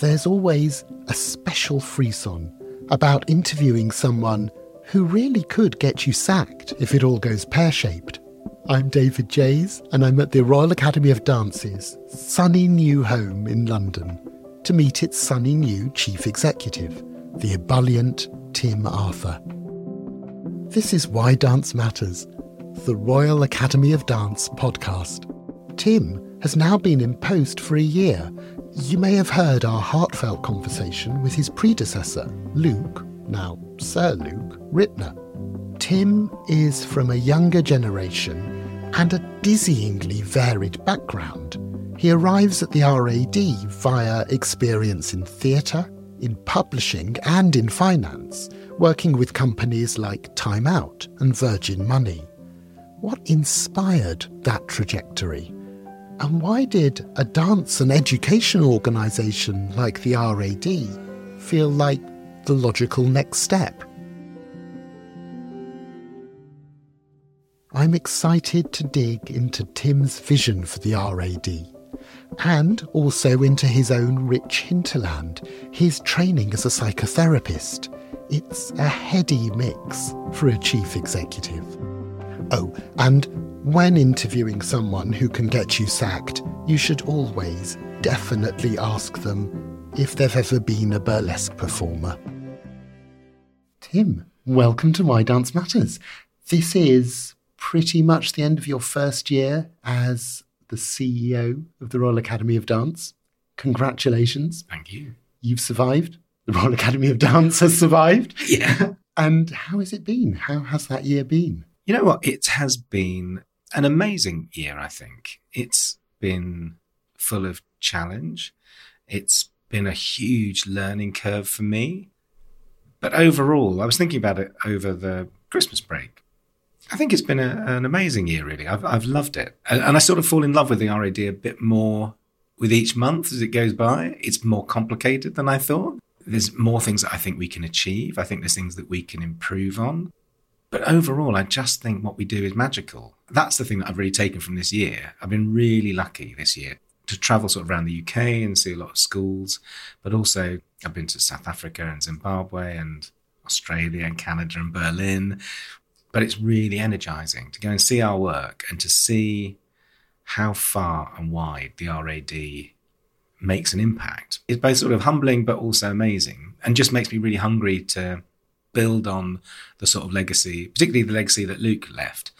There's always a special frisson about interviewing someone who really could get you sacked if it all goes pear shaped. I'm David Jays, and I'm at the Royal Academy of Dance's sunny new home in London to meet its sunny new chief executive, the ebullient Tim Arthur. This is Why Dance Matters, the Royal Academy of Dance podcast. Tim has now been in post for a year. You may have heard our heartfelt conversation with his predecessor, Luke, now Sir Luke, Rittner. Tim is from a younger generation and a dizzyingly varied background. He arrives at the RAD via experience in theatre, in publishing, and in finance, working with companies like Time Out and Virgin Money. What inspired that trajectory? And why did a dance and education organisation like the RAD feel like the logical next step? I'm excited to dig into Tim's vision for the RAD and also into his own rich hinterland, his training as a psychotherapist. It's a heady mix for a chief executive. Oh, and when interviewing someone who can get you sacked, you should always definitely ask them if they've ever been a burlesque performer. Tim, welcome to Why Dance Matters. This is pretty much the end of your first year as the CEO of the Royal Academy of Dance. Congratulations. Thank you. You've survived. The Royal Academy of Dance has survived. Yeah. And how has it been? How has that year been? You know what? It has been an amazing year, I think. It's been full of challenge. It's been a huge learning curve for me. But overall, I was thinking about it over the Christmas break. I think it's been a, an amazing year, really. I've, I've loved it. And, and I sort of fall in love with the RAD a bit more with each month as it goes by. It's more complicated than I thought. There's more things that I think we can achieve. I think there's things that we can improve on. But overall, I just think what we do is magical. That's the thing that I've really taken from this year. I've been really lucky this year to travel sort of around the UK and see a lot of schools, but also I've been to South Africa and Zimbabwe and Australia and Canada and Berlin, but it's really energizing to go and see our work and to see how far and wide the RAD makes an impact. It's both sort of humbling but also amazing and just makes me really hungry to build on the sort of legacy, particularly the legacy that Luke left.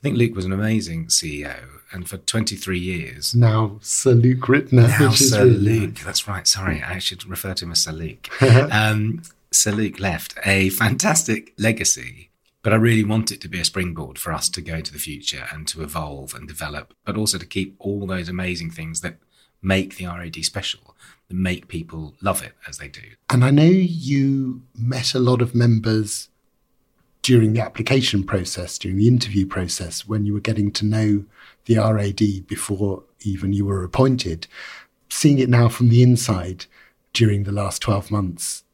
I think Luke was an amazing CEO, and for 23 years. Now Sir Luke Rittner. Now Sir really Luke, nice. that's right. Sorry, I should refer to him as Sir Luke. um, Sir Luke left a fantastic legacy but I really want it to be a springboard for us to go into the future and to evolve and develop, but also to keep all those amazing things that make the RAD special, make people love it as they do. And I know you met a lot of members during the application process, during the interview process, when you were getting to know the RAD before even you were appointed. Seeing it now from the inside during the last 12 months,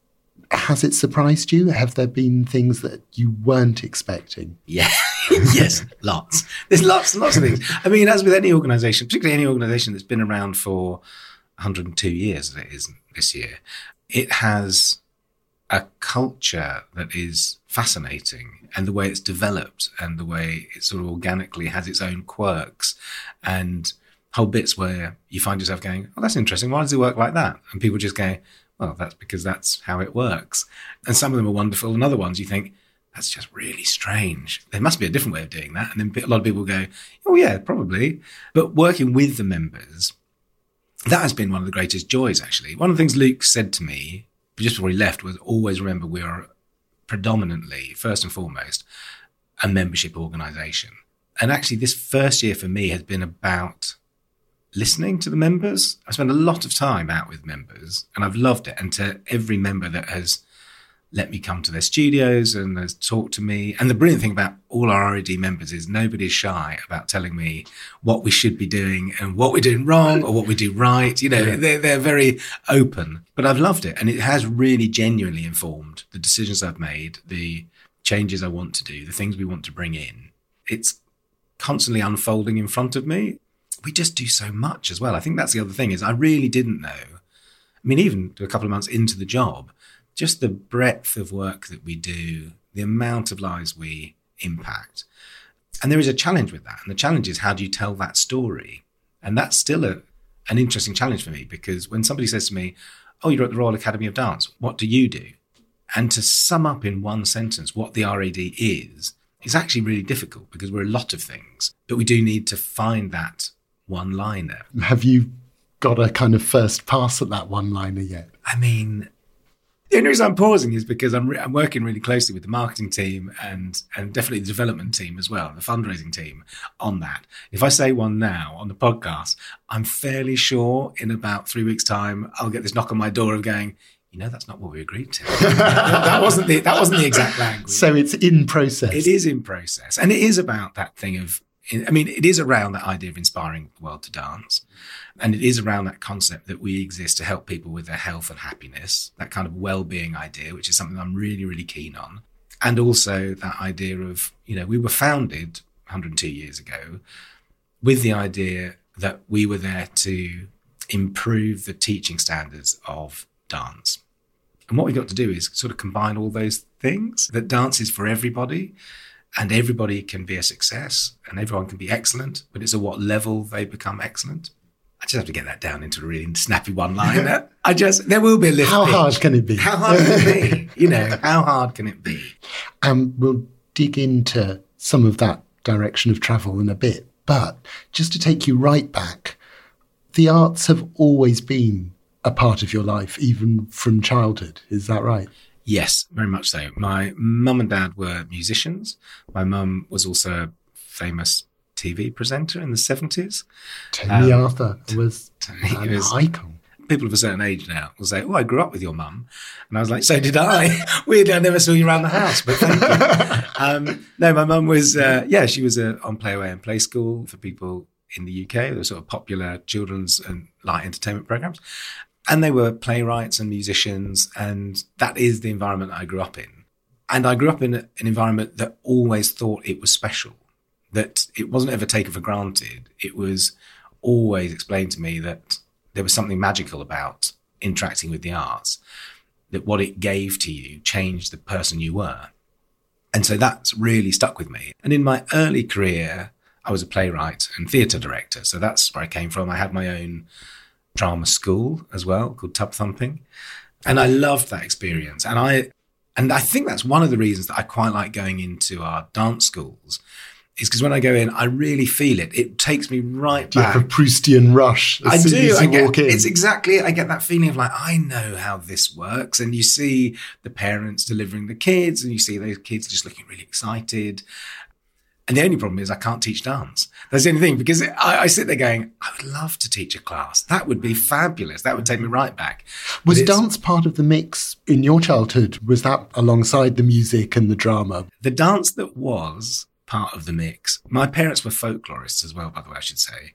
has it surprised you? Have there been things that you weren't expecting? Yeah, yes, lots. There's lots and lots of things. I mean, as with any organization, particularly any organization that's been around for 102 years, that it is this year, it has a culture that is fascinating and the way it's developed and the way it sort of organically has its own quirks and whole bits where you find yourself going, oh, that's interesting. Why does it work like that? And people just go, well, that's because that's how it works. And some of them are wonderful, and other ones you think, that's just really strange. There must be a different way of doing that. And then a lot of people go, oh, yeah, probably. But working with the members, that has been one of the greatest joys, actually. One of the things Luke said to me just before he left was always remember we are predominantly, first and foremost, a membership organization. And actually, this first year for me has been about listening to the members. I spend a lot of time out with members and I've loved it. And to every member that has let me come to their studios and talked to me. And the brilliant thing about all our RAD members is nobody's shy about telling me what we should be doing and what we're doing wrong or what we do right. You know, yeah. they're, they're very open, but I've loved it. And it has really genuinely informed the decisions I've made, the changes I want to do, the things we want to bring in. It's constantly unfolding in front of me. We just do so much as well. I think that's the other thing is I really didn't know. I mean, even a couple of months into the job, just the breadth of work that we do, the amount of lives we impact. And there is a challenge with that. And the challenge is how do you tell that story? And that's still a, an interesting challenge for me because when somebody says to me, Oh, you're at the Royal Academy of Dance, what do you do? And to sum up in one sentence what the RAD is, is actually really difficult because we're a lot of things. But we do need to find that one liner. Have you got a kind of first pass at that one liner yet? I mean, the only reason I'm pausing is because I'm, re- I'm working really closely with the marketing team and and definitely the development team as well, the fundraising team on that. If I say one now on the podcast, I'm fairly sure in about three weeks' time I'll get this knock on my door of going, you know, that's not what we agreed to. that wasn't the that wasn't the exact language. So it's in process. It is in process, and it is about that thing of. I mean, it is around that idea of inspiring the world to dance. And it is around that concept that we exist to help people with their health and happiness, that kind of well-being idea, which is something I'm really, really keen on. And also that idea of, you know, we were founded 102 years ago with the idea that we were there to improve the teaching standards of dance. And what we've got to do is sort of combine all those things that dance is for everybody and everybody can be a success and everyone can be excellent, but it's at what level they become excellent. I just have to get that down into a really snappy one line. I just, there will be a lift. How pitch. hard can it be? How hard can it be? You know, how hard can it be? Um, we'll dig into some of that direction of travel in a bit. But just to take you right back, the arts have always been a part of your life, even from childhood. Is that right? Yes, very much so. My mum and dad were musicians. My mum was also a famous TV presenter in the 70s. Toni um, Arthur was an was, icon. People of a certain age now will say, Oh, I grew up with your mum. And I was like, So did I. Weirdly, I never saw you around the house, but thank you. um, no, my mum was, uh, yeah, she was uh, on Playaway and Play School for people in the UK. Were sort of popular children's and light entertainment programs. And they were playwrights and musicians. And that is the environment I grew up in. And I grew up in an environment that always thought it was special that it wasn't ever taken for granted. It was always explained to me that there was something magical about interacting with the arts, that what it gave to you changed the person you were. And so that's really stuck with me. And in my early career, I was a playwright and theatre director. So that's where I came from. I had my own drama school as well called Tub Thumping. And I loved that experience. And I and I think that's one of the reasons that I quite like going into our dance schools is because when I go in, I really feel it. It takes me right do back. You have a Proustian rush. I do. I get, It's exactly. I get that feeling of like I know how this works, and you see the parents delivering the kids, and you see those kids just looking really excited. And the only problem is I can't teach dance. That's the only thing because I, I, sit there going, I would love to teach a class. That would be fabulous. That would take me right back. Was dance part of the mix in your childhood? Was that alongside the music and the drama? The dance that was part of the mix. My parents were folklorists as well, by the way, I should say.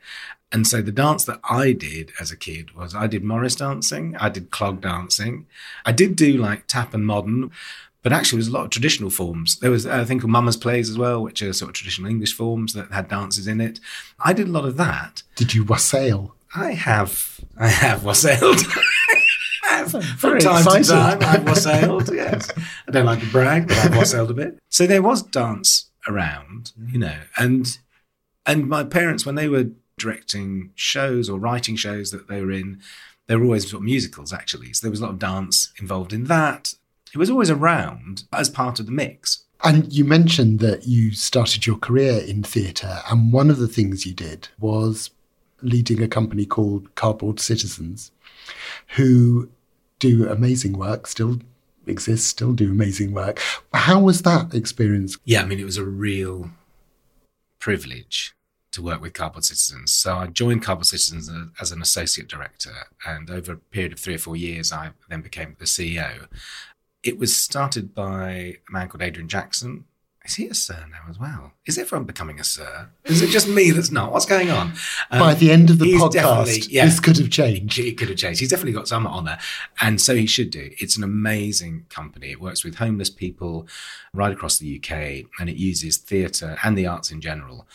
And so the dance that I did as a kid was I did Morris dancing, I did clog dancing, I did do like tap and modern, but actually there was a lot of traditional forms. There was a thing called Mummers' Plays as well, which are sort of traditional English forms that had dances in it. I did a lot of that. Did you wassail? I have, I have wassailed. From time excited. to time, I've wassailed. Yes, I don't like to brag, but I've wassailed a bit. So there was dance around, you know, and and my parents when they were directing shows or writing shows that they were in, they were always sort of musicals actually. So there was a lot of dance involved in that. It was always around as part of the mix. And you mentioned that you started your career in theatre, and one of the things you did was leading a company called Cardboard Citizens, who do amazing work, still exist, still do amazing work. How was that experience? Yeah, I mean, it was a real privilege to work with Cardboard Citizens. So I joined Cardboard Citizens as an associate director, and over a period of three or four years, I then became the CEO. It was started by a man called Adrian Jackson, is he a sir now as well? Is everyone becoming a sir? Is it just me that's not? What's going on? Um, By the end of the podcast, yeah, this could have changed. It could have changed. He's definitely got some on there. And so he should do. It's an amazing company. It works with homeless people right across the UK and it uses theatre and the arts in general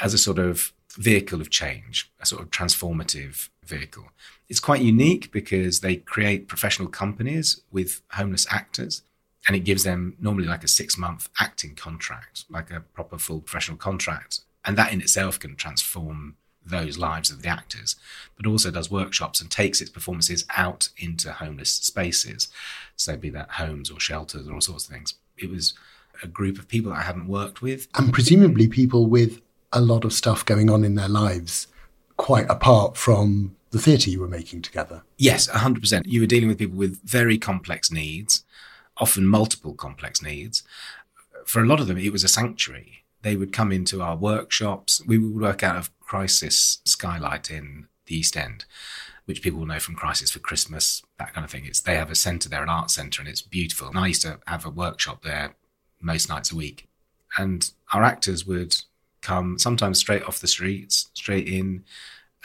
as a sort of vehicle of change, a sort of transformative vehicle. It's quite unique because they create professional companies with homeless actors and it gives them normally like a six month acting contract, like a proper full professional contract. And that in itself can transform those lives of the actors, but also does workshops and takes its performances out into homeless spaces. So, be that homes or shelters or all sorts of things. It was a group of people that I hadn't worked with. And presumably people with a lot of stuff going on in their lives, quite apart from the theatre you were making together. Yes, 100%. You were dealing with people with very complex needs, often multiple complex needs. For a lot of them, it was a sanctuary. They would come into our workshops. We would work out of Crisis Skylight in the East End, which people will know from Crisis for Christmas, that kind of thing. It's they have a centre there, an art centre, and it's beautiful. And I used to have a workshop there most nights a week. And our actors would come sometimes straight off the streets, straight in,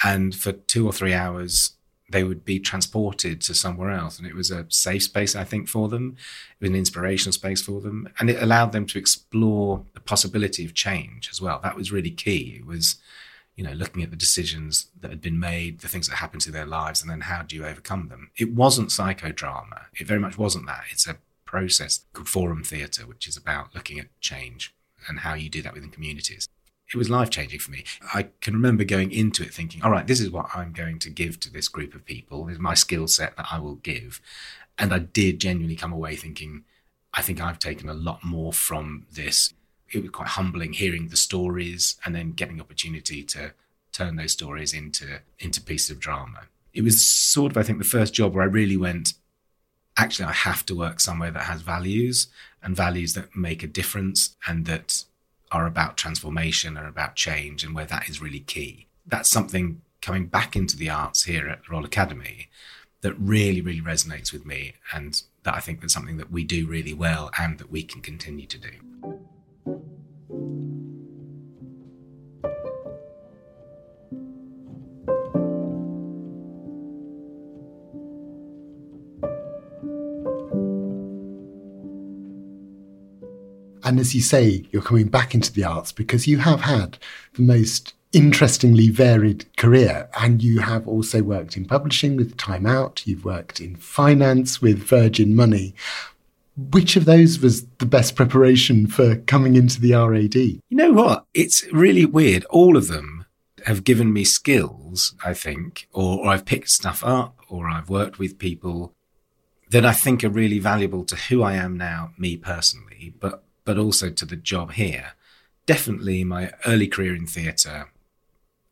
and for two or three hours they would be transported to somewhere else. And it was a safe space, I think, for them. It was an inspirational space for them. And it allowed them to explore the possibility of change as well. That was really key. It was, you know, looking at the decisions that had been made, the things that happened to their lives, and then how do you overcome them? It wasn't psychodrama. It very much wasn't that. It's a process called forum theatre, which is about looking at change and how you do that within communities it was life changing for me. I can remember going into it thinking, all right, this is what I'm going to give to this group of people. This is my skill set that I will give. And I did genuinely come away thinking, I think I've taken a lot more from this. It was quite humbling hearing the stories and then getting opportunity to turn those stories into, into pieces of drama. It was sort of, I think, the first job where I really went, actually, I have to work somewhere that has values and values that make a difference and that are about transformation and about change and where that is really key. That's something coming back into the arts here at the Royal Academy that really, really resonates with me and that I think that's something that we do really well and that we can continue to do. And as you say, you're coming back into the arts because you have had the most interestingly varied career. And you have also worked in publishing with Time Out, you've worked in finance with Virgin Money. Which of those was the best preparation for coming into the RAD? You know what? It's really weird. All of them have given me skills, I think, or, or I've picked stuff up, or I've worked with people that I think are really valuable to who I am now, me personally, but but also to the job here. Definitely my early career in theatre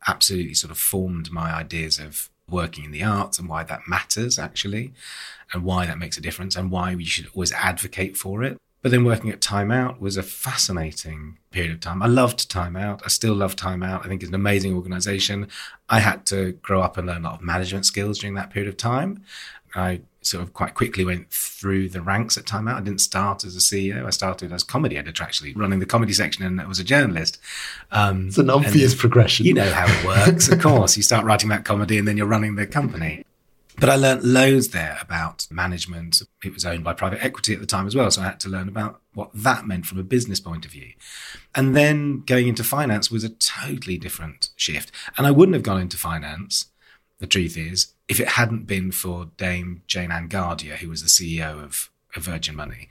absolutely sort of formed my ideas of working in the arts and why that matters actually and why that makes a difference and why we should always advocate for it. But then working at Time Out was a fascinating period of time. I loved Time Out. I still love Time Out. I think it's an amazing organization. I had to grow up and learn a lot of management skills during that period of time. I sort of quite quickly went through the ranks at Time Out. I didn't start as a CEO. I started as comedy editor, actually running the comedy section, and I was a journalist. Um, it's an obvious progression. You know how it works, of course. You start writing that comedy, and then you're running the company. But I learned loads there about management. It was owned by private equity at the time as well, so I had to learn about what that meant from a business point of view. And then going into finance was a totally different shift. And I wouldn't have gone into finance. The truth is, if it hadn't been for Dame Jayne-Anne Gadhia, who was the CEO of, of Virgin Money,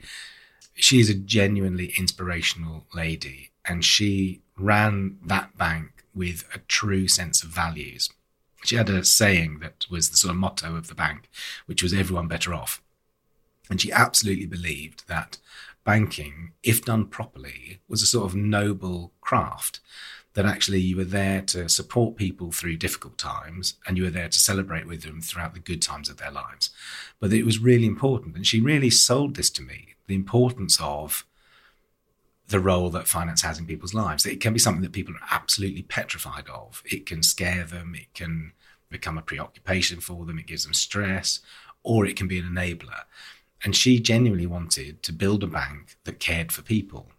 she is a genuinely inspirational lady, and she ran that bank with a true sense of values. She had a saying that was the sort of motto of the bank, which was everyone better off. And she absolutely believed that banking, if done properly, was a sort of noble craft that actually you were there to support people through difficult times and you were there to celebrate with them throughout the good times of their lives. But it was really important. And she really sold this to me the importance of the role that finance has in people's lives. It can be something that people are absolutely petrified of. It can scare them, it can become a preoccupation for them, it gives them stress, or it can be an enabler. And she genuinely wanted to build a bank that cared for people,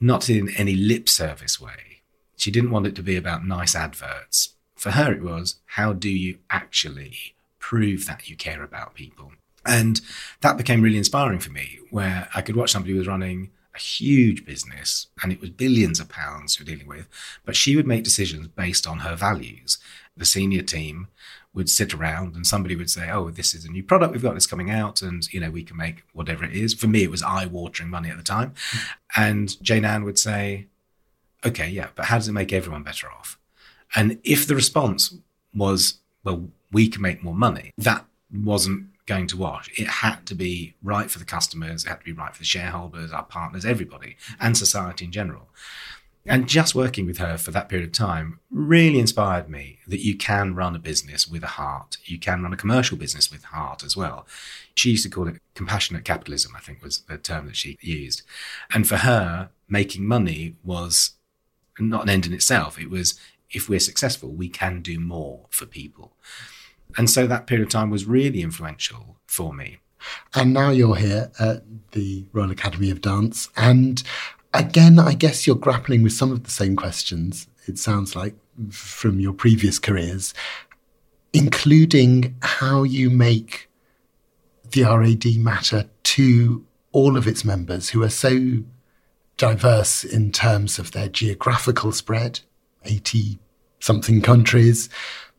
not in any lip service way, she didn't want it to be about nice adverts. For her, it was how do you actually prove that you care about people? And that became really inspiring for me, where I could watch somebody who was running a huge business and it was billions of pounds we're dealing with, but she would make decisions based on her values. The senior team would sit around and somebody would say, Oh, this is a new product we've got this coming out, and you know, we can make whatever it is. For me, it was eye watering money at the time. And Jayne-Anne would say, Okay, yeah, but how does it make everyone better off? And if the response was, Well, we can make more money, that wasn't going to wash. It had to be right for the customers, it had to be right for the shareholders, our partners, everybody, and society in general. And just working with her for that period of time really inspired me that you can run a business with a heart. You can run a commercial business with heart as well. She used to call it compassionate capitalism, I think was the term that she used. And for her, making money was not an end in itself. It was if we're successful, we can do more for people. And so that period of time was really influential for me. And now you're here at the Royal Academy of Dance. And again, I guess you're grappling with some of the same questions, it sounds like, from your previous careers, including how you make the RAD matter to all of its members who are so diverse in terms of their geographical spread, 80 something countries,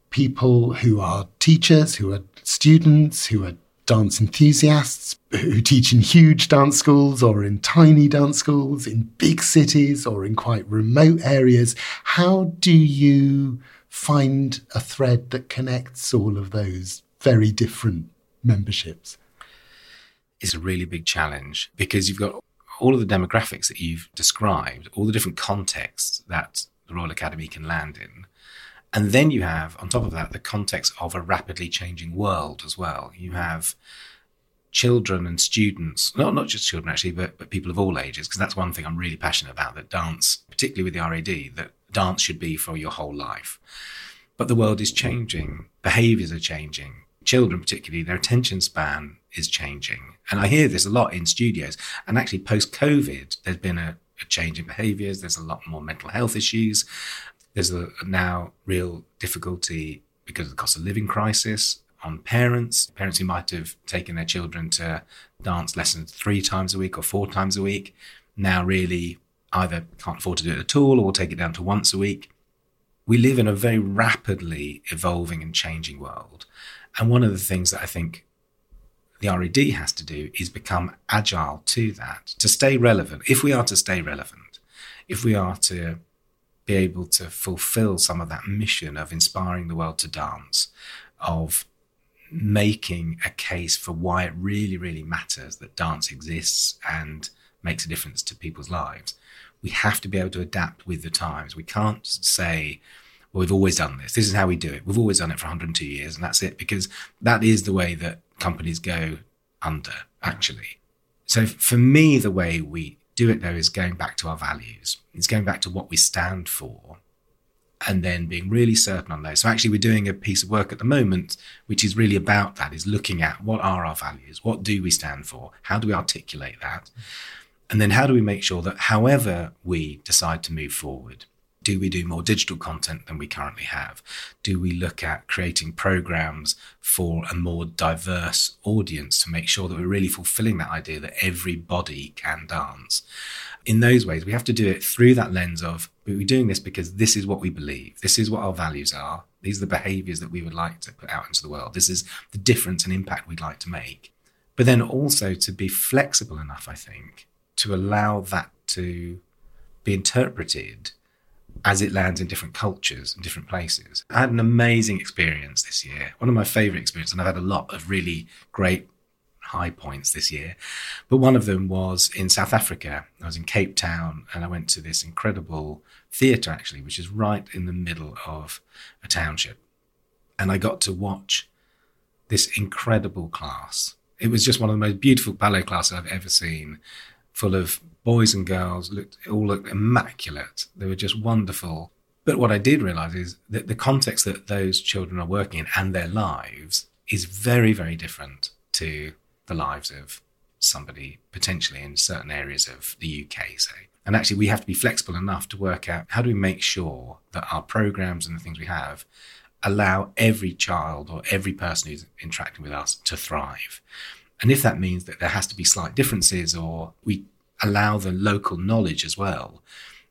people who are teachers, who are students, who are dance enthusiasts, who teach in huge dance schools or in tiny dance schools, in big cities or in quite remote areas. How do you find a thread that connects all of those very different memberships? It's a really big challenge because you've got all of the demographics that you've described, all the different contexts that the Royal Academy can land in. And then you have, on top of that, the context of a rapidly changing world as well. You have children and students, not, not just children actually, but, but people of all ages, because that's one thing I'm really passionate about that dance, particularly with the RAD, that dance should be for your whole life. But the world is changing, behaviors are changing. Children, particularly, their attention span is changing. And I hear this a lot in studios. And actually, post COVID, there's been a, a change in behaviors. There's a lot more mental health issues. There's a, now real difficulty because of the cost of living crisis on parents, parents who might have taken their children to dance lessons three times a week or four times a week, now really either can't afford to do it at all or will take it down to once a week. We live in a very rapidly evolving and changing world. And one of the things that I think the RAD has to do is become agile to that, to stay relevant. If we are to stay relevant, if we are to be able to fulfill some of that mission of inspiring the world to dance, of making a case for why it really, really matters that dance exists and makes a difference to people's lives. We have to be able to adapt with the times. We can't say, well, we've always done this. This is how we do it. We've always done it for 102 years, and that's it, because that is the way that companies go under, actually. So for me, the way we do it though is going back to our values. It's going back to what we stand for and then being really certain on those. So actually we're doing a piece of work at the moment which is really about that is looking at what are our values? What do we stand for? How do we articulate that? And then how do we make sure that however we decide to move forward, do we do more digital content than we currently have? Do we look at creating programs for a more diverse audience to make sure that we're really fulfilling that idea that everybody can dance? In those ways, we have to do it through that lens of we're doing this because this is what we believe. This is what our values are. These are the behaviors that we would like to put out into the world. This is the difference and impact we'd like to make. But then also to be flexible enough, I think, to allow that to be interpreted as it lands in different cultures and different places. I had an amazing experience this year, one of my favorite experiences, and I've had a lot of really great high points this year. But one of them was in South Africa. I was in Cape Town and I went to this incredible theatre, actually, which is right in the middle of a township. And I got to watch this incredible class. It was just one of the most beautiful ballet classes I've ever seen, full of boys and girls looked all looked immaculate. They were just wonderful. But what I did realize is that the context that those children are working in and their lives is very, very different to the lives of somebody potentially in certain areas of the UK, say. And actually, we have to be flexible enough to work out how do we make sure that our programs and the things we have allow every child or every person who's interacting with us to thrive. And if that means that there has to be slight differences or we allow the local knowledge as well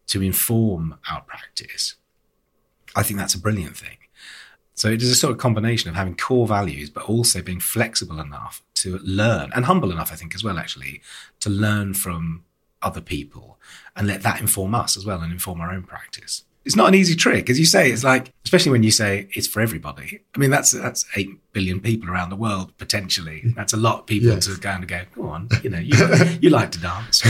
to inform our practice, I think that's a brilliant thing. So it is a sort of combination of having core values, but also being flexible enough to learn and humble enough, I think, as well, actually, to learn from other people and let that inform us as well and inform our own practice. It's not an easy trick, as you say. It's like, especially when you say it's for everybody. I mean, that's that's eight billion people around the world potentially. Mm-hmm. That's a lot of people yes. to go and go. Go on, you know, you, you like to dance.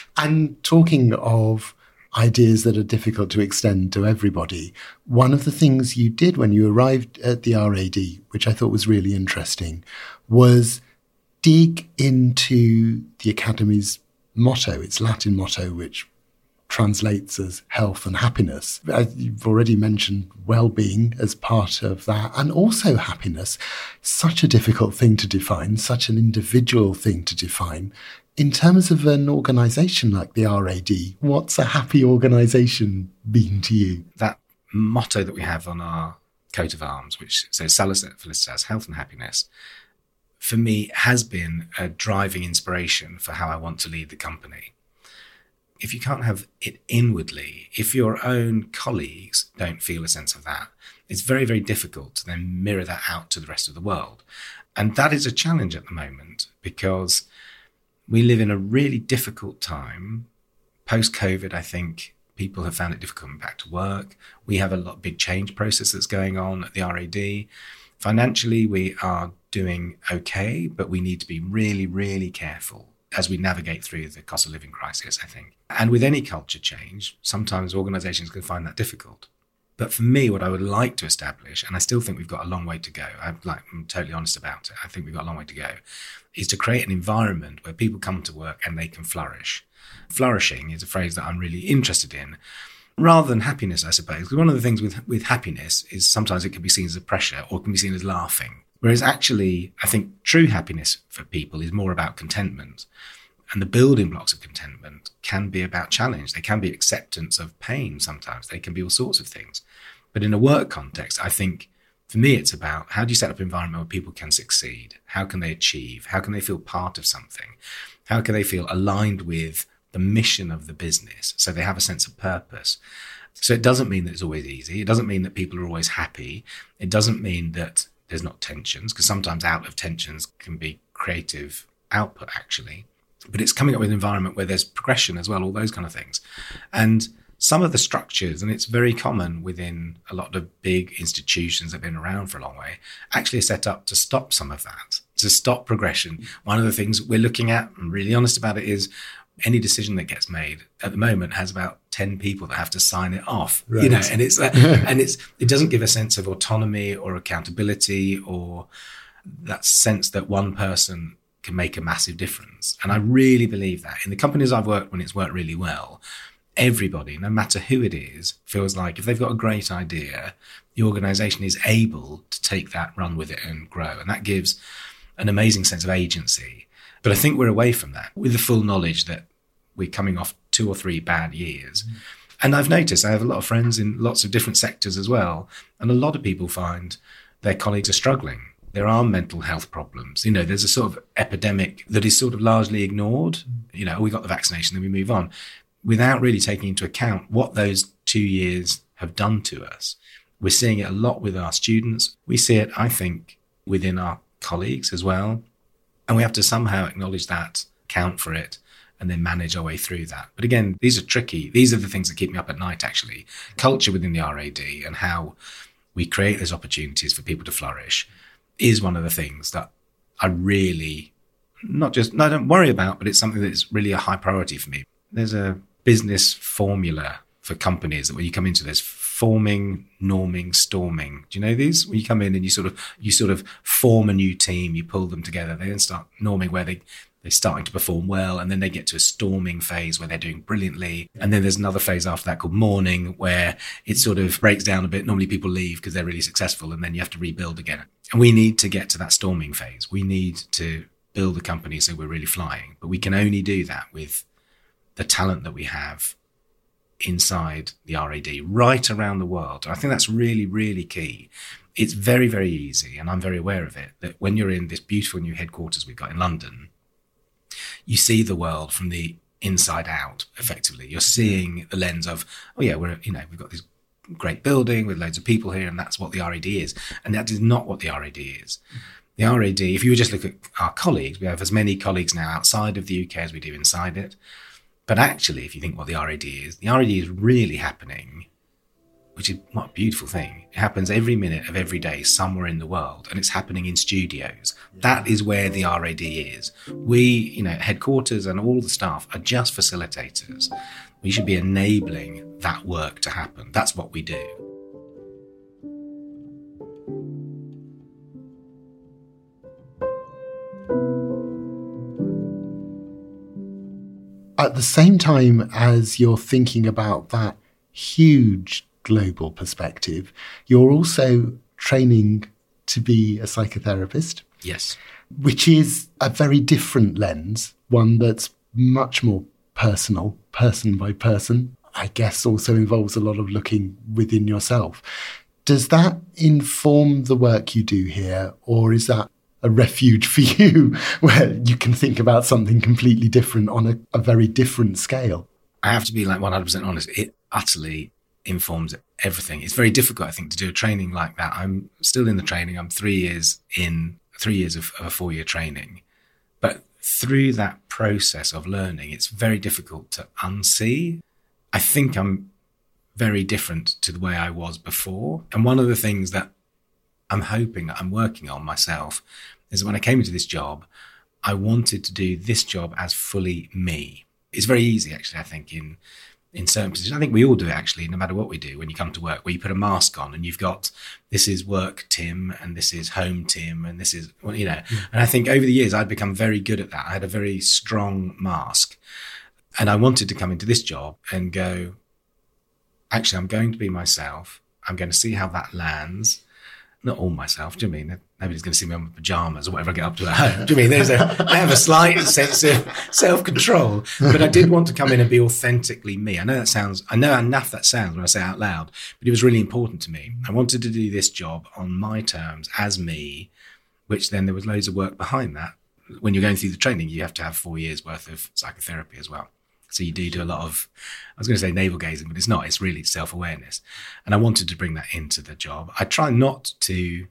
and talking of ideas that are difficult to extend to everybody. One of the things you did when you arrived at the RAD, which I thought was really interesting, was dig into the Academy's motto, its Latin motto, which translates as health and happiness. You've already mentioned well-being as part of that and also happiness. Such a difficult thing to define, such an individual thing to define. In terms of an organization like the RAD, what's a happy organization been to you? That motto that we have on our coat of arms, which says Salus et Felicitas, health and happiness, for me has been a driving inspiration for how I want to lead the company. If you can't have it inwardly, if your own colleagues don't feel a sense of that, it's very, very difficult to then mirror that out to the rest of the world. And that is a challenge at the moment because we live in a really difficult time. Post COVID, I think people have found it difficult coming back to work. We have a lot big change process that's going on at the RAD. Financially, we are doing okay, but we need to be really, really careful as we navigate through the cost of living crisis, I think. And with any culture change, sometimes organizations can find that difficult. But for me, what I would like to establish, and I still think we've got a long way to go, I'm, like, I'm totally honest about it, I think we've got a long way to go, is to create an environment where people come to work and they can flourish. Flourishing is a phrase that I'm really interested in rather than happiness, I suppose. Because one of the things with, with happiness is sometimes it can be seen as a pressure or it can be seen as laughing. Whereas actually, I think true happiness for people is more about contentment. And the building blocks of contentment can be about challenge. They can be acceptance of pain sometimes. They can be all sorts of things. But in a work context, I think for me, it's about how do you set up an environment where people can succeed? How can they achieve? How can they feel part of something? How can they feel aligned with the mission of the business so they have a sense of purpose? So it doesn't mean that it's always easy. It doesn't mean that people are always happy. It doesn't mean that there's not tensions, because sometimes out of tensions can be creative output, actually. But it's coming up with an environment where there's progression as well, all those kind of things. And some of the structures, and it's very common within a lot of big institutions that have been around for a long way, actually are set up to stop some of that, to stop progression. One of the things we're looking at, I'm really honest about it, is any decision that gets made at the moment has about 10 people that have to sign it off right. you know and it's uh, and it's it doesn't give a sense of autonomy or accountability or that sense that one person can make a massive difference and i really believe that in the companies i've worked when it's worked really well everybody, no matter who it is, feels like if they've got a great idea, the organization is able to take that, run with it, and grow. And that gives an amazing sense of agency. But I think we're away from that with the full knowledge that we're coming off two or three bad years. Mm. And I've noticed I have a lot of friends in lots of different sectors as well. And a lot of people find their colleagues are struggling. There are mental health problems. You know, there's a sort of epidemic that is sort of largely ignored. You know, we got the vaccination, then we move on without really taking into account what those two years have done to us. We're seeing it a lot with our students. We see it, I think, within our colleagues as well. And we have to somehow acknowledge that, count for it, and then manage our way through that. But again, these are tricky. These are the things that keep me up at night, actually. Culture within the RAD and how we create those opportunities for people to flourish is one of the things that I really not just, no, I don't worry about, but it's something that's really a high priority for me. There's a business formula for companies that when you come into this forming, norming, storming. Do you know these? When you come in and you sort of you sort of form a new team, you pull them together, they then start norming where they they're starting to perform well, and then they get to a storming phase where they're doing brilliantly. And then there's another phase after that called mourning, where it sort of breaks down a bit. Normally people leave because they're really successful, and then you have to rebuild again. And we need to get to that storming phase. We need to build a company so we're really flying, but we can only do that with the talent that we have inside the RAD right around the world. I think that's really, really key. It's very, very easy, and I'm very aware of it, that when you're in this beautiful new headquarters we've got in London, you see the world from the inside out effectively. You're seeing the lens of, oh yeah, we're, you know, we've got this great building with loads of people here and that's what the RAD is. And that is not what the RAD is. The RAD, if you were just look at our colleagues, we have as many colleagues now outside of the UK as we do inside it. But actually, if you think what the RAD is, the RAD is really happening which is what a beautiful thing. It happens every minute of every day somewhere in the world, and it's happening in studios. That is where the RAD is. We, you know, headquarters and all the staff are just facilitators. We should be enabling that work to happen. That's what we do. At the same time as you're thinking about that huge global perspective, you're also training to be a psychotherapist. Yes. Which is a very different lens, one that's much more personal, person by person. I guess also involves a lot of looking within yourself. Does that inform the work you do here, or is that a refuge for you where you can think about something completely different on a, a very different scale? I have to be like 100% honest. It utterly informs everything. It's very difficult, I think, to do a training like that. I'm still in the training. I'm three years in, three years of, of a four year training. But through that process of learning, it's very difficult to unsee. I think I'm very different to the way I was before. And one of the things that I'm hoping that I'm working on myself is that when I came into this job, I wanted to do this job as fully me. It's very easy, actually, I think, in in certain positions. I think we all do it actually, no matter what we do when you come to work, where you put a mask on and you've got this is work Tim and this is home Tim and this is, well, you know. Mm. And I think over the years I'd become very good at that. I had a very strong mask. And I wanted to come into this job and go, actually, I'm going to be myself. I'm going to see how that lands not all myself. Do you mean nobody's going to see me in my pajamas or whatever I get up to at home? Do you mean there's a I have a slight sense of self control, but I did want to come in and be authentically me. I know that sounds I know naff that sounds when I say out loud, but it was really important to me. I wanted to do this job on my terms as me, which then there was loads of work behind that. When you're going through the training, you have to have four years worth of psychotherapy as well. So you do do a lot of, I was going to say navel gazing, but it's not. It's really self awareness. And I wanted to bring that into the job. I try not to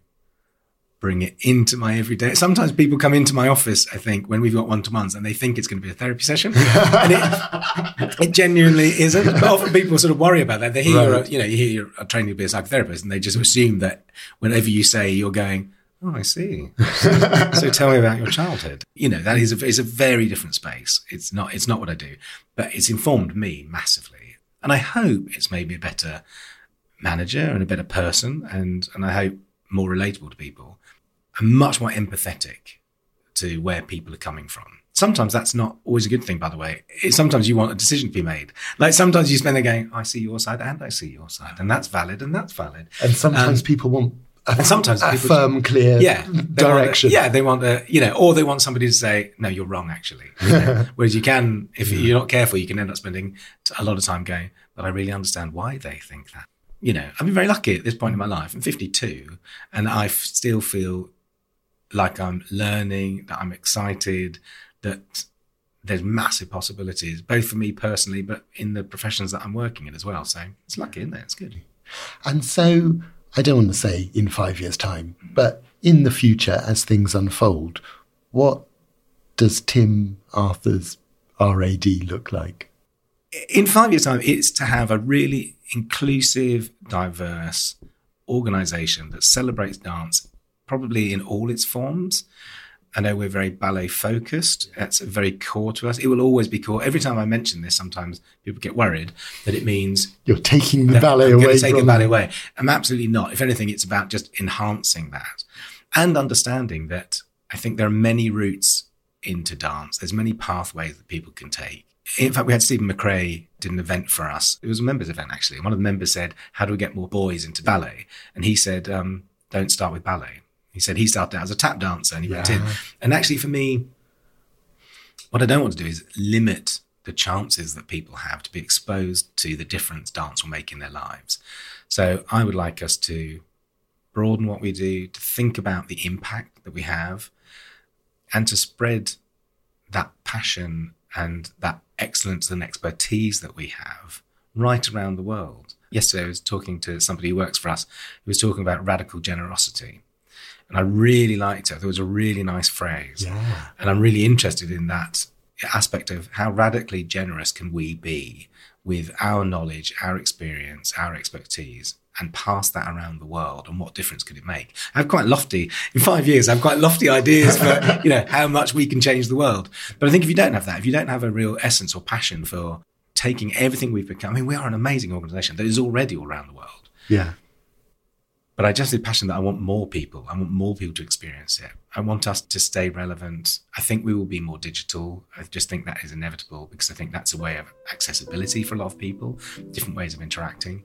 bring it into my everyday. Sometimes people come into my office, I think, when we've got one to ones and they think it's going to be a therapy session. and it, it genuinely isn't. But often people sort of worry about that. They hear, right. you know, you hear you're training to be a psychotherapist and they just assume that whenever you say you're going, Oh, I see. so tell me about your childhood. You know, that is a, is a very different space. It's not, it's not what I do, but it's informed me massively. And I hope it's made me a better manager and a better person. And, and I hope more relatable to people and much more empathetic to where people are coming from. Sometimes that's not always a good thing, by the way. It, sometimes you want a decision to be made. Like sometimes you spend there going, I see your side and I see your side, and that's valid and that's valid. And sometimes um, people want a, and sometimes a firm, clear yeah, direction. A, yeah, they want a, you know, or they want somebody to say, no, you're wrong, actually. You know? Whereas you can, if you're not careful, you can end up spending a lot of time going, but I really understand why they think that. You know, I've been very lucky at this point in my life. I'm 52 and I still feel like I'm learning, that I'm excited, that there's massive possibilities, both for me personally, but in the professions that I'm working in as well. So it's lucky, isn't it? It's good. And so I don't want to say in five years' time, but in the future, as things unfold, what does Tim Arthur's RAD look like? In five years' time, it's to have a really inclusive, diverse organization that celebrates dance, probably in all its forms, I know we're very ballet focused. That's very core to us. It will always be core. Every time I mention this, sometimes people get worried that it means you're taking the ballet I'm away. Take the ballet away. I'm absolutely not. If anything, it's about just enhancing that and understanding that I think there are many routes into dance. There's many pathways that people can take. In fact, we had Steven McRae did an event for us. It was a members event actually. And one of the members said, "How do we get more boys into ballet?" And he said, um, "Don't start with ballet." He said he started out as a tap dancer and he yeah. went in. And actually, for me, what I don't want to do is limit the chances that people have to be exposed to the difference dance will make in their lives. So I would like us to broaden what we do, to think about the impact that we have, and to spread that passion and that excellence and expertise that we have right around the world. Yesterday, I was talking to somebody who works for us who was talking about radical generosity. And I really liked it. It was a really nice phrase. Yeah. And I'm really interested in that aspect of how radically generous can we be with our knowledge, our experience, our expertise, and pass that around the world and what difference could it make? I have quite lofty, in five years, I have quite lofty ideas for, you know, how much we can change the world. But I think if you don't have that, if you don't have a real essence or passion for taking everything we've become, I mean, we are an amazing organization that is already all around the world. Yeah. But I just have passion that I want more people. I want more people to experience it. I want us to stay relevant. I think we will be more digital. I just think that is inevitable because I think that's a way of accessibility for a lot of people, different ways of interacting.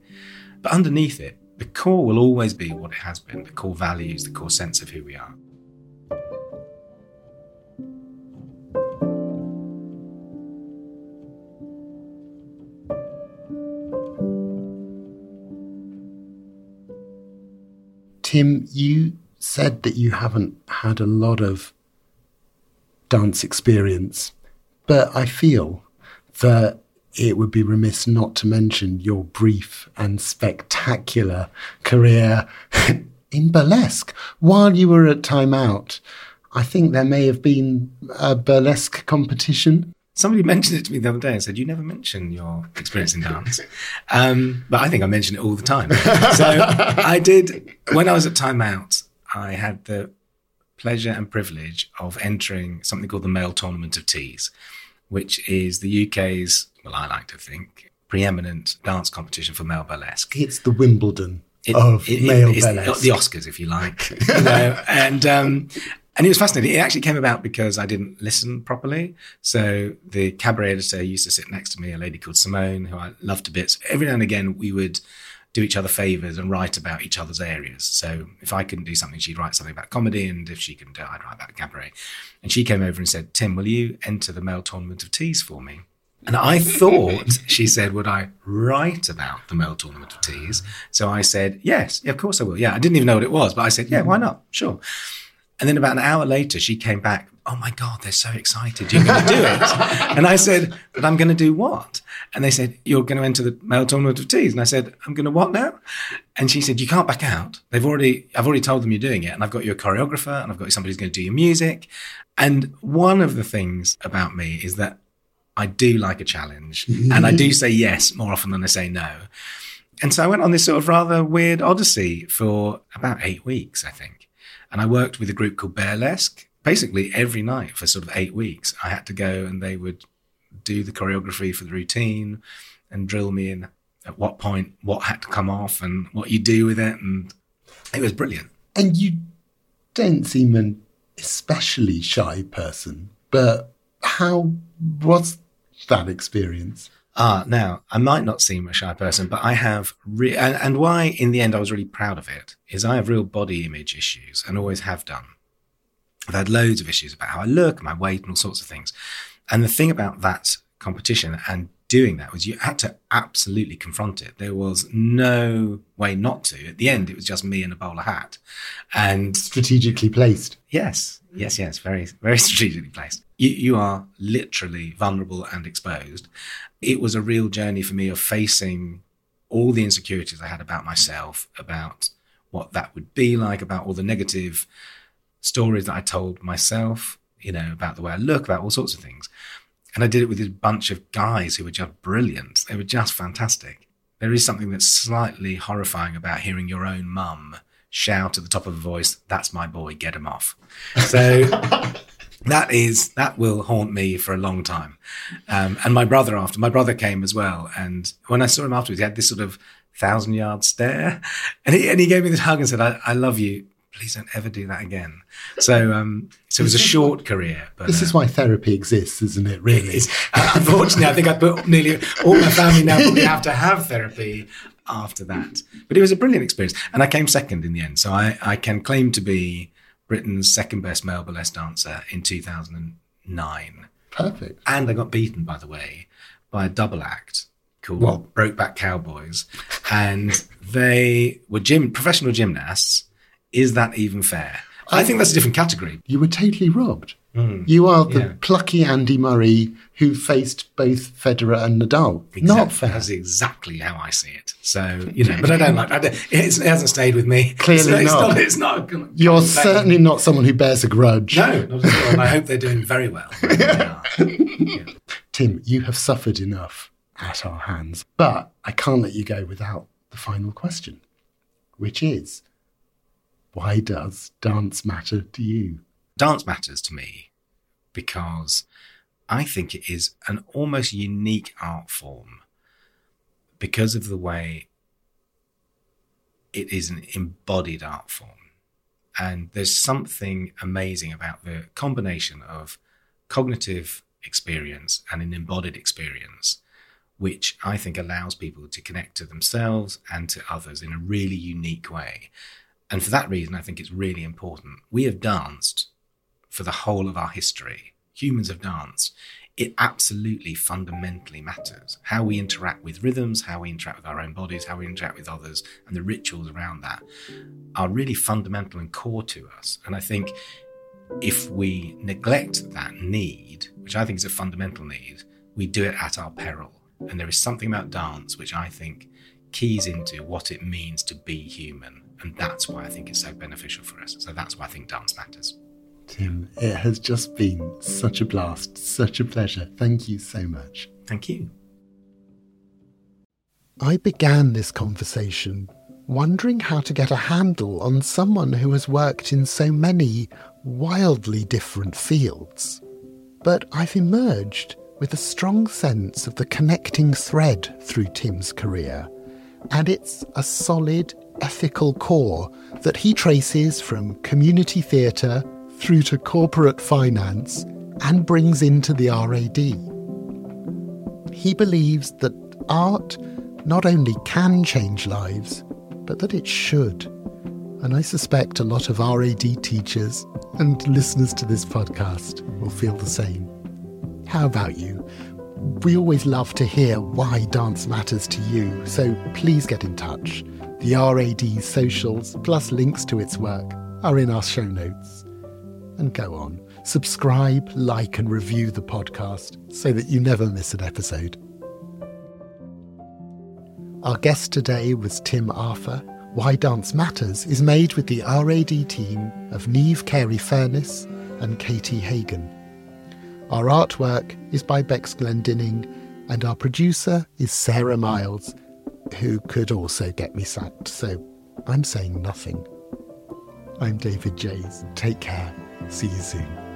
But underneath it, the core will always be what it has been the core values, the core sense of who we are. Tim, you said that you haven't had a lot of dance experience, but I feel that it would be remiss not to mention your brief and spectacular career in burlesque. While you were at Time Out, I think there may have been a burlesque competition. Somebody mentioned it to me the other day and said, You never mention your experience in dance. Um, but I think I mention it all the time. So I did, when I was at Time Out, I had the pleasure and privilege of entering something called the Male Tournament of Tease, which is the UK's, well, I like to think, preeminent dance competition for male burlesque. It's the Wimbledon It- of it- it- male it's burlesque. The Oscars, if you like. You know, and um, and it was fascinating. It actually came about because I didn't listen properly. So the cabaret editor used to sit next to me, a lady called Simone, who I loved to bits. Every now and again, we would do each other favors and write about each other's areas. So if I couldn't do something, she'd write something about comedy, and if she couldn't do it, I'd write about cabaret. And she came over and said, "Tim, will you enter the male tournament of tease for me?" And I thought she said, Would I write about the male tournament of tease? So I said, Yes, of course I will. Yeah, I didn't even know what it was, but I said, Yeah, why not? Sure. And then about an hour later, she came back, Oh my God, they're so excited. You're going to do it. and I said, But I'm going to do what? And they said, You're going to enter the male tournament of tease. And I said, I'm going to what now? And she said, You can't back out. They've already, I've already told them you're doing it. And I've got you a choreographer and I've got somebody who's going to do your music. And one of the things about me is that I do like a challenge and I do say yes more often than I say no. And so I went on this sort of rather weird odyssey for about eight weeks, I think. And I worked with a group called Burlesque. Basically, every night for sort of eight weeks, I had to go and they would do the choreography for the routine and drill me in at what point what had to come off and what you do with it. And it was brilliant. And you don't seem an especially shy person, but how was that experience? Ah, now I might not seem a shy person, but I have, re- and, and why in the end I was really proud of it is I have real body image issues and always have done. I've had loads of issues about how I look, my weight, and all sorts of things. And the thing about that competition and doing that was you had to absolutely confront it. There was no way not to. At the end, it was just me in a bowler hat. And Strategically placed. Yes, yes, yes. Very, very strategically placed. You, you are literally vulnerable and exposed. It was a real journey for me of facing all the insecurities I had about myself, about what that would be like, about all the negative stories that I told myself, you know, about the way I look, about all sorts of things. And I did it with this bunch of guys who were just brilliant. They were just fantastic. There is something that's slightly horrifying about hearing your own mum shout at the top of a voice, "That's my boy, get him off." So that is that will haunt me for a long time. Um, and my brother after my brother came as well, and when I saw him afterwards, he had this sort of thousand yard stare, and he and he gave me this hug and said, "I, I love you." Please don't ever do that again. So, um, so it was a short career. But, This uh, is why therapy exists, isn't it? Really? Uh, unfortunately, I think I put nearly all my family now probably have to have therapy after that. But it was a brilliant experience. And I came second in the end. So I, I can claim to be Britain's second best male burlesque dancer in 2009. Perfect. And I got beaten, by the way, by a double act called What? Brokeback Cowboys. And they were gym, professional gymnasts. Is that even fair? I think that's a different category. You were totally robbed. Hmm. You are the yeah. plucky Andy Murray who faced both Federer and Nadal. Not fair. That's exactly how I see it. So you know, but I don't like. I don't, it's, it hasn't stayed with me. Clearly it's, it's not. not. It's not. You're certainly not someone who bears a grudge. no, not at all. And I hope they're doing very well. Yeah. Tim, you have suffered enough at our hands, but I can't let you go without the final question, which is why does dance matter to you? Dance matters to me because I think it is an almost unique art form because of the way it is an embodied art form. And there's something amazing about the combination of cognitive experience and an embodied experience, which I think allows people to connect to themselves and to others in a really unique way. And for that reason, I think it's really important. We have danced for the whole of our history. Humans have danced. It absolutely fundamentally matters. How we interact with rhythms, how we interact with our own bodies, how we interact with others, and the rituals around that are really fundamental and core to us. And I think if we neglect that need, which I think is a fundamental need, we do it at our peril. And there is something about dance which I think keys into what it means to be human. And that's why I think it's so beneficial for us. So that's why I think dance matters. Tim, it has just been such a blast, such a pleasure. Thank you so much. Thank you. I began this conversation wondering how to get a handle on someone who has worked in so many wildly different fields. But I've emerged with a strong sense of the connecting thread through Tim's career, and it's a solid ethical core that he traces from community theatre through to corporate finance and brings into the RAD. He believes that art not only can change lives, but that it should. And I suspect a lot of RAD teachers and listeners to this podcast will feel the same. How about you? We always love to hear why dance matters to you, so please get in touch. The RAD socials, plus links to its work, are in our show notes. And go on, subscribe, like, and review the podcast so that you never miss an episode. Our guest today was Tim Arthur. Why Dance Matters is made with the RAD team of Neve Carey Furness and Katie Hagan. Our artwork is by Bex Glendinning, and our producer is Sarah Miles, who could also get me sacked, so I'm saying nothing. I'm David Jays. Take care. See you soon.